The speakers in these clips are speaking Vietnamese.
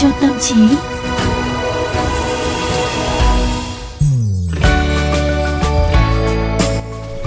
cho tâm trí.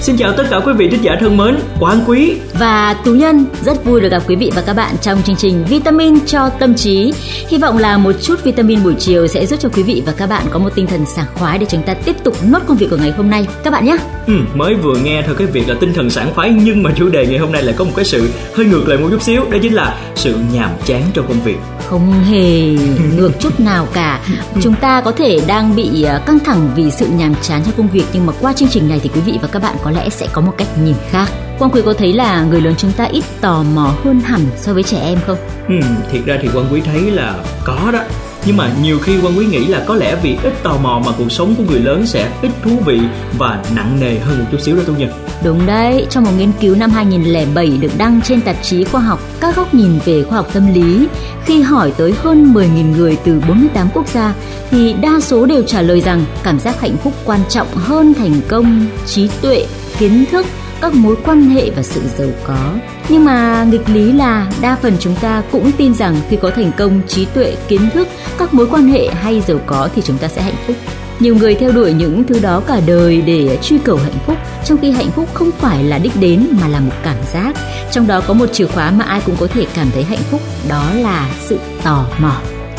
Xin chào tất cả quý vị thính giả thân mến, Quang Quý và Tú Nhân rất vui được gặp quý vị và các bạn trong chương trình Vitamin cho tâm trí. Hy vọng là một chút vitamin buổi chiều sẽ giúp cho quý vị và các bạn có một tinh thần sảng khoái để chúng ta tiếp tục nốt công việc của ngày hôm nay các bạn nhé. Ừ, mới vừa nghe thôi cái việc là tinh thần sảng khoái nhưng mà chủ đề ngày hôm nay lại có một cái sự hơi ngược lại một chút xíu đó chính là sự nhàm chán trong công việc không hề ngược chút nào cả. Chúng ta có thể đang bị à, căng thẳng vì sự nhàm chán trong công việc nhưng mà qua chương trình này thì quý vị và các bạn có lẽ sẽ có một cách nhìn khác. Quang Quý có thấy là người lớn chúng ta ít tò mò hơn hẳn so với trẻ em không? Ừ, thiệt ra thì Quang Quý thấy là có đó. Nhưng mà nhiều khi quan quý nghĩ là có lẽ vì ít tò mò mà cuộc sống của người lớn sẽ ít thú vị và nặng nề hơn một chút xíu đó thu nhật đúng đấy, trong một nghiên cứu năm 2007 được đăng trên tạp chí khoa học, các góc nhìn về khoa học tâm lý, khi hỏi tới hơn 10.000 người từ 48 quốc gia, thì đa số đều trả lời rằng cảm giác hạnh phúc quan trọng hơn thành công, trí tuệ, kiến thức, các mối quan hệ và sự giàu có. Nhưng mà nghịch lý là đa phần chúng ta cũng tin rằng khi có thành công, trí tuệ, kiến thức, các mối quan hệ hay giàu có thì chúng ta sẽ hạnh phúc nhiều người theo đuổi những thứ đó cả đời để truy cầu hạnh phúc trong khi hạnh phúc không phải là đích đến mà là một cảm giác. Trong đó có một chìa khóa mà ai cũng có thể cảm thấy hạnh phúc đó là sự tò mò.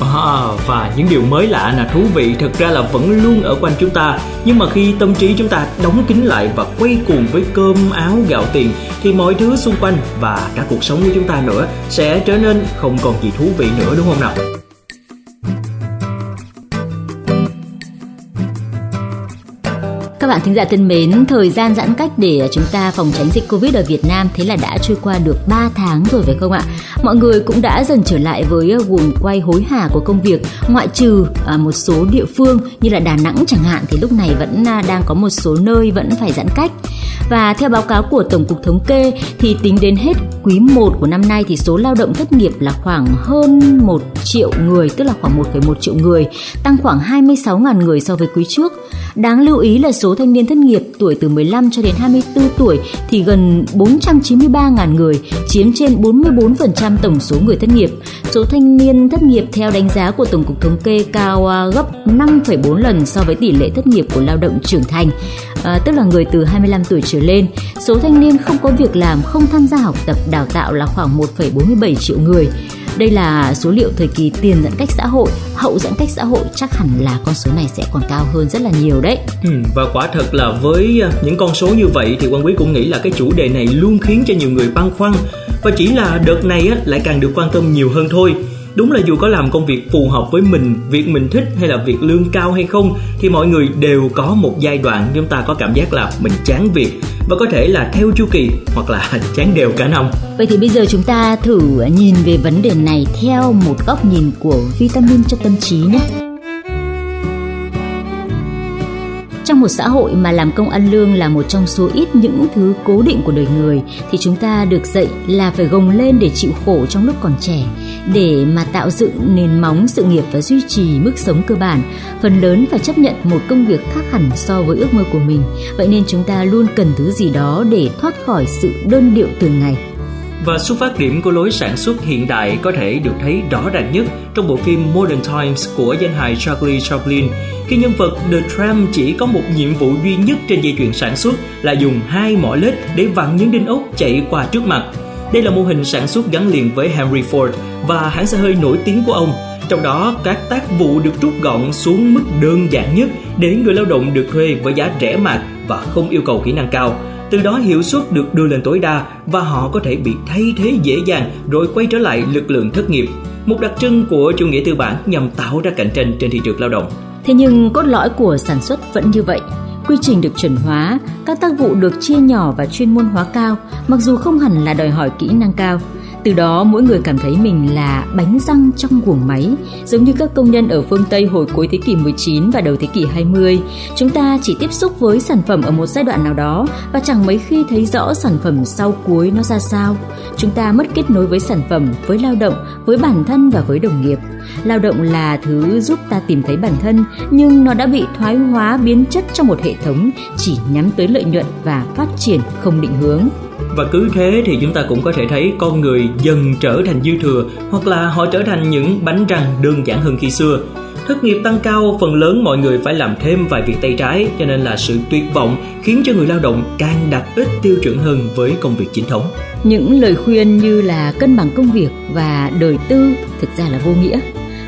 À, và những điều mới lạ là thú vị thực ra là vẫn luôn ở quanh chúng ta. Nhưng mà khi tâm trí chúng ta đóng kín lại và quay cuồng với cơm áo gạo tiền thì mọi thứ xung quanh và cả cuộc sống của chúng ta nữa sẽ trở nên không còn gì thú vị nữa đúng không nào? Bạn thính giả thân mến, thời gian giãn cách để chúng ta phòng tránh dịch Covid ở Việt Nam thế là đã trôi qua được 3 tháng rồi phải không ạ? Mọi người cũng đã dần trở lại với ờ, guồng quay hối hả của công việc, ngoại trừ à, một số địa phương như là Đà Nẵng chẳng hạn thì lúc này vẫn à, đang có một số nơi vẫn phải giãn cách. Và theo báo cáo của Tổng cục Thống kê thì tính đến hết quý 1 của năm nay thì số lao động thất nghiệp là khoảng hơn 1 triệu người, tức là khoảng 1,1 triệu người, tăng khoảng 26.000 người so với quý trước. Đáng lưu ý là số thanh niên thất nghiệp tuổi từ 15 cho đến 24 tuổi thì gần 493.000 người, chiếm trên 44% tổng số người thất nghiệp. Số thanh niên thất nghiệp theo đánh giá của Tổng cục Thống kê cao à, gấp 5,4 lần so với tỷ lệ thất nghiệp của lao động trưởng thành, à, tức là người từ 25 tuổi trở lên. Số thanh niên không có việc làm, không tham gia học tập đào tạo là khoảng 1,47 triệu người. Đây là số liệu thời kỳ tiền giãn cách xã hội, hậu giãn cách xã hội chắc hẳn là con số này sẽ còn cao hơn rất là nhiều đấy. Ừ, và quả thật là với à, những con số như vậy thì quan quý cũng nghĩ là cái chủ đề này luôn khiến cho nhiều người băn khoăn và chỉ là đợt này á, lại càng được quan tâm nhiều hơn thôi. Đúng là dù có làm công việc phù hợp với mình việc mình thích hay là việc lương cao hay không thì mọi người đều có một giai đoạn chúng ta có cảm giác là mình chán việc và có thể là theo chu kỳ hoặc là chán đều cả năm. Vậy thì bây giờ chúng ta thử nhìn về vấn đề này theo một góc nhìn của vitamin cho tâm trí nhé. Một xã hội mà làm công ăn lương là một trong số ít những thứ cố định của đời người, thì chúng ta được dạy là phải gồng lên để chịu khổ trong lúc còn trẻ, để mà tạo dựng nền móng, sự nghiệp và duy trì mức sống cơ bản. Phần lớn phải chấp nhận một công việc khác hẳn so với ước mơ của mình. Vậy nên chúng ta luôn cần thứ gì đó để thoát khỏi sự đơn điệu từng ngày và xuất phát điểm của lối sản xuất hiện đại có thể được thấy rõ ràng nhất trong bộ phim Modern Times của danh hài Charlie Chaplin khi nhân vật The Tram chỉ có một nhiệm vụ duy nhất trên dây chuyền sản xuất là dùng hai mỏ lết để vặn những đinh ốc chạy qua trước mặt. Đây là mô hình sản xuất gắn liền với Henry Ford và hãng xe hơi nổi tiếng của ông. Trong đó, các tác vụ được rút gọn xuống mức đơn giản nhất để người lao động được thuê với giá rẻ mạt và không yêu cầu kỹ năng cao từ đó hiệu suất được đưa lên tối đa và họ có thể bị thay thế dễ dàng rồi quay trở lại lực lượng thất nghiệp. Một đặc trưng của chủ nghĩa tư bản nhằm tạo ra cạnh tranh trên thị trường lao động. Thế nhưng cốt lõi của sản xuất vẫn như vậy. Quy trình được chuẩn hóa, các tác vụ được chia nhỏ và chuyên môn hóa cao, mặc dù không hẳn là đòi hỏi kỹ năng cao – từ đó mỗi người cảm thấy mình là bánh răng trong guồng máy, giống như các công nhân ở phương Tây hồi cuối thế kỷ 19 và đầu thế kỷ 20. Chúng ta chỉ tiếp xúc với sản phẩm ở một giai đoạn nào đó và chẳng mấy khi thấy rõ sản phẩm sau cuối nó ra sao. Chúng ta mất kết nối với sản phẩm, với lao động, với bản thân và với đồng nghiệp. Lao động là thứ giúp ta tìm thấy bản thân, nhưng nó đã bị thoái hóa biến chất trong một hệ thống chỉ nhắm tới lợi nhuận và phát triển không định hướng và cứ thế thì chúng ta cũng có thể thấy con người dần trở thành dư thừa, hoặc là họ trở thành những bánh răng đơn giản hơn khi xưa. Thất nghiệp tăng cao, phần lớn mọi người phải làm thêm vài việc tay trái, cho nên là sự tuyệt vọng khiến cho người lao động càng đặt ít tiêu chuẩn hơn với công việc chính thống. Những lời khuyên như là cân bằng công việc và đời tư thực ra là vô nghĩa.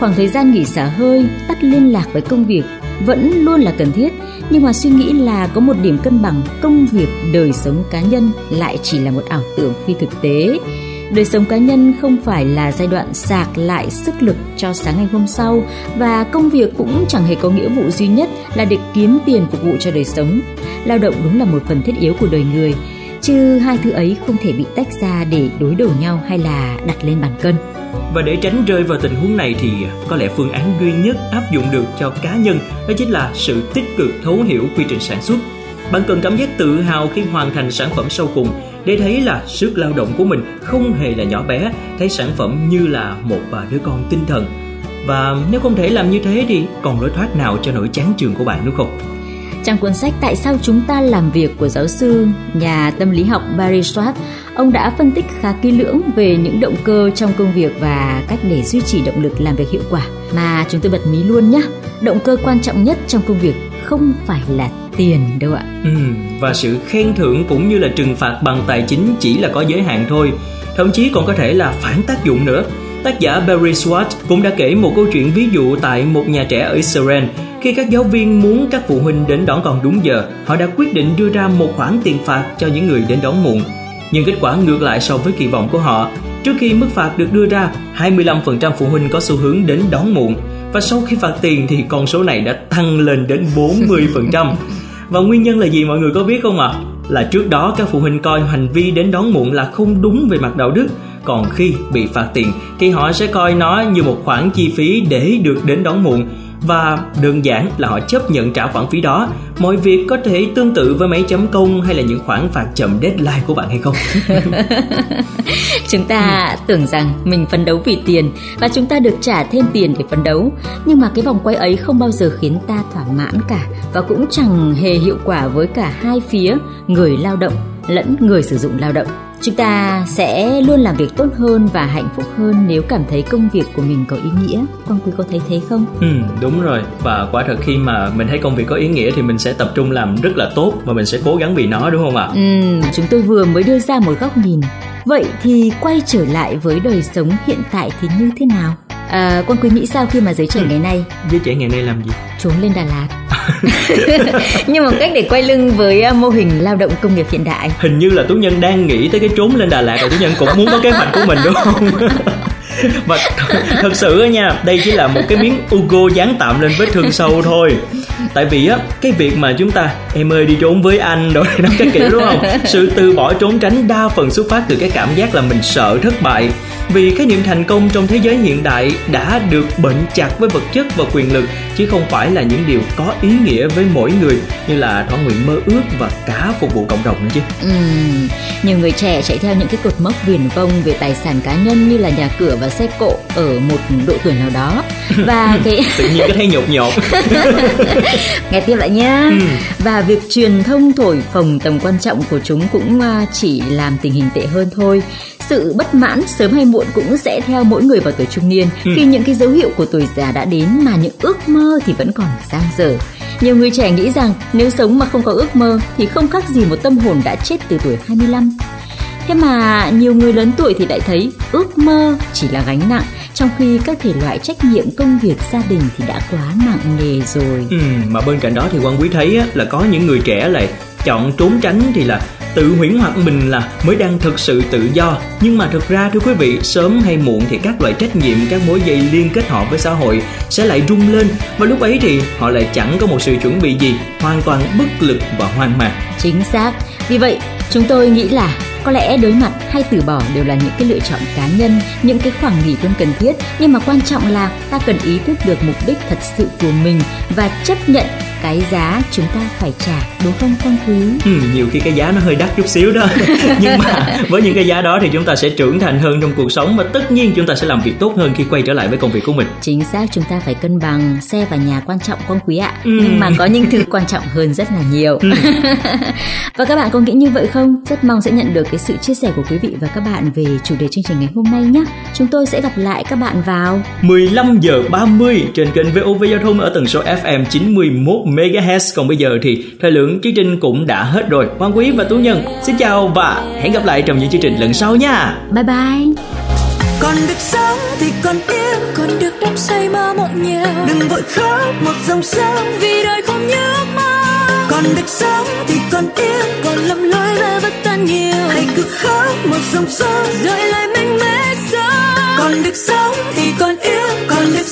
Khoảng thời gian nghỉ xả hơi, tắt liên lạc với công việc vẫn luôn là cần thiết. Nhưng mà suy nghĩ là có một điểm cân bằng công việc đời sống cá nhân lại chỉ là một ảo tưởng phi thực tế. Đời sống cá nhân không phải là giai đoạn sạc lại sức lực cho sáng ngày hôm sau, và công việc cũng chẳng hề có nghĩa vụ duy nhất là để kiếm tiền phục vụ cho đời sống. Lao động đúng là một phần thiết yếu của đời người chứ hai thứ ấy không thể bị tách ra để đối đầu nhau hay là đặt lên bàn cân. Và để tránh rơi vào tình huống này thì có lẽ phương án duy nhất áp dụng được cho cá nhân đó chính là sự tích cực thấu hiểu quy trình sản xuất. Bạn cần cảm giác tự hào khi hoàn thành sản phẩm sau cùng, để thấy là sức lao động của mình không hề là nhỏ bé, thấy sản phẩm như là một đứa con tinh thần. Và nếu không thể làm như thế thì còn lối thoát nào cho nỗi chán trường của bạn, đúng không? Trong cuốn sách Tại sao chúng ta làm việc của giáo sư nhà tâm lý học Barry Schwartz, ông đã phân tích khá kỹ lưỡng về những động cơ trong công việc và cách để duy trì động lực làm việc hiệu quả. Mà chúng tôi bật mí luôn nhé, động cơ quan trọng nhất trong công việc không phải là tiền đâu ạ. Ừ, và sự khen thưởng cũng như là trừng phạt bằng tài chính chỉ là có giới hạn thôi, thậm chí còn có thể là phản tác dụng nữa. Tác giả Barry Schwartz cũng đã kể một câu chuyện ví dụ tại một nhà trẻ ở Israel khi các giáo viên muốn các phụ huynh đến đón con đúng giờ, họ đã quyết định đưa ra một khoản tiền phạt cho những người đến đón muộn. Nhưng kết quả ngược lại so với kỳ vọng của họ. Trước khi mức phạt được đưa ra, 25% phụ huynh có xu hướng đến đón muộn và sau khi phạt tiền thì con số này đã tăng lên đến 40%. Và nguyên nhân là gì mọi người có biết không ạ? À? Là trước đó các phụ huynh coi hành vi đến đón muộn là không đúng về mặt đạo đức, còn khi bị phạt tiền thì họ sẽ coi nó như một khoản chi phí để được đến đón muộn và đơn giản là họ chấp nhận trả khoản phí đó. Mọi việc có thể tương tự với mấy chấm công hay là những khoản phạt chậm deadline của bạn hay không? Chúng ta ừ. tưởng rằng mình phấn đấu vì tiền và chúng ta được trả thêm tiền để phấn đấu. Nhưng mà cái vòng quay ấy không bao giờ khiến ta thỏa mãn cả và cũng chẳng hề hiệu quả với cả hai phía người lao động lẫn người sử dụng lao động chúng ta sẽ luôn làm việc tốt hơn và hạnh phúc hơn nếu cảm thấy công việc của mình có ý nghĩa. Quang quý có thấy thế không? Ừ đúng rồi. Và quả thật khi mà mình thấy công việc có ý nghĩa thì mình sẽ tập trung làm rất là tốt và mình sẽ cố gắng vì nó đúng không ạ? Ừ chúng tôi vừa mới đưa ra một góc nhìn. Vậy thì quay trở lại với đời sống hiện tại thì như thế nào? À, quang quý nghĩ sao khi mà giới trẻ ừ. ngày nay? Giới trẻ ngày nay làm gì? Trốn lên đà lạt nhưng một cách để quay lưng với à, mô hình lao động công nghiệp hiện đại. Hình như là tú nhân đang nghĩ tới cái trốn lên đà lạt rồi tú nhân cũng muốn có kế hoạch của mình, đúng không? Và th- thật sự á nha, đây chỉ là một cái miếng ugo dán tạm lên vết thương sâu thôi tại vì á cái việc mà chúng ta em ơi đi trốn với anh rồi đó cái kiểu đúng không? Sự từ bỏ trốn tránh đa phần xuất phát từ cái cảm giác là mình sợ thất bại. Vì khái niệm thành công trong thế giới hiện đại đã được bệnh chặt với vật chất và quyền lực chứ không phải là những điều có ý nghĩa với mỗi người như là thỏa nguyện mơ ước và cả phục vụ cộng đồng nữa chứ. Ừ, nhiều người trẻ chạy theo những cái cột mốc viển vông về tài sản cá nhân như là nhà cửa và xe cộ ở một độ tuổi nào đó. Và cái tự nhiên có thấy nhột nhột. Nghe tiếp lại nhá. Ừ. và việc truyền thông thổi phồng tầm quan trọng của chúng cũng à, chỉ làm tình hình tệ hơn thôi. Sự bất mãn sớm hay muộn cũng sẽ theo mỗi người vào tuổi trung niên. Ừ. khi những cái dấu hiệu của tuổi già đã đến mà những ước mơ thì vẫn còn dang dở nhiều người trẻ nghĩ rằng nếu sống mà không có ước mơ thì không khác gì một tâm hồn đã chết từ tuổi 25 Thế mà nhiều người lớn tuổi thì lại thấy ước mơ chỉ là gánh nặng trong khi các thể loại trách nhiệm công việc gia đình thì đã quá nặng nề rồi. Ừ, mà bên cạnh đó thì quan quý thấy á, là có những người trẻ lại chọn trốn tránh thì là tự huyễn hoặc mình là mới đang thực sự tự do. Nhưng mà thực ra, thưa quý vị, sớm hay muộn thì các loại trách nhiệm, các mối dây liên kết họ với xã hội sẽ lại rung lên. Và lúc ấy thì họ lại chẳng có một sự chuẩn bị gì, hoàn toàn bất lực và hoang mang. Chính xác. Vì vậy, chúng tôi nghĩ là có lẽ đối mặt hay từ bỏ đều là những cái lựa chọn cá nhân, những cái khoảng nghỉ luôn cần thiết. Nhưng mà quan trọng là ta cần ý thức được mục đích thật sự của mình và chấp nhận cái giá chúng ta phải trả đúng không Quang Quý? Ừ, nhiều khi cái giá nó hơi đắt chút xíu đó nhưng mà với những cái giá đó thì chúng ta sẽ trưởng thành hơn trong cuộc sống và tất nhiên chúng ta sẽ làm việc tốt hơn khi quay trở lại với công việc của mình chính xác chúng ta phải cân bằng xe và nhà quan trọng Quang Quý ạ ừ. nhưng mà có những thứ quan trọng hơn rất là nhiều ừ. và các bạn có nghĩ như vậy không rất mong sẽ nhận được cái sự chia sẻ của quý vị và các bạn về chủ đề chương trình ngày hôm nay nhé chúng tôi sẽ gặp lại các bạn vào 15 giờ 30 trên kênh VOV Giao thông ở tần số FM 91 MHz còn bây giờ thì thời lượng chương trình cũng đã hết rồi. Quang Quý và Tú Nhân xin chào và hẹn gặp lại trong những chương trình lần sau nha. Bye bye. Còn được sống thì còn yêu còn được đắm say mơ mộng nhiều. Đừng vội khóc một dòng sông vì đời không như mơ còn được sống thì còn yêu còn lầm lỗi và bất tan nhiều. Hãy cứ khóc một dòng sông rồi lại mình mê sâu còn được sống thì còn yêu còn được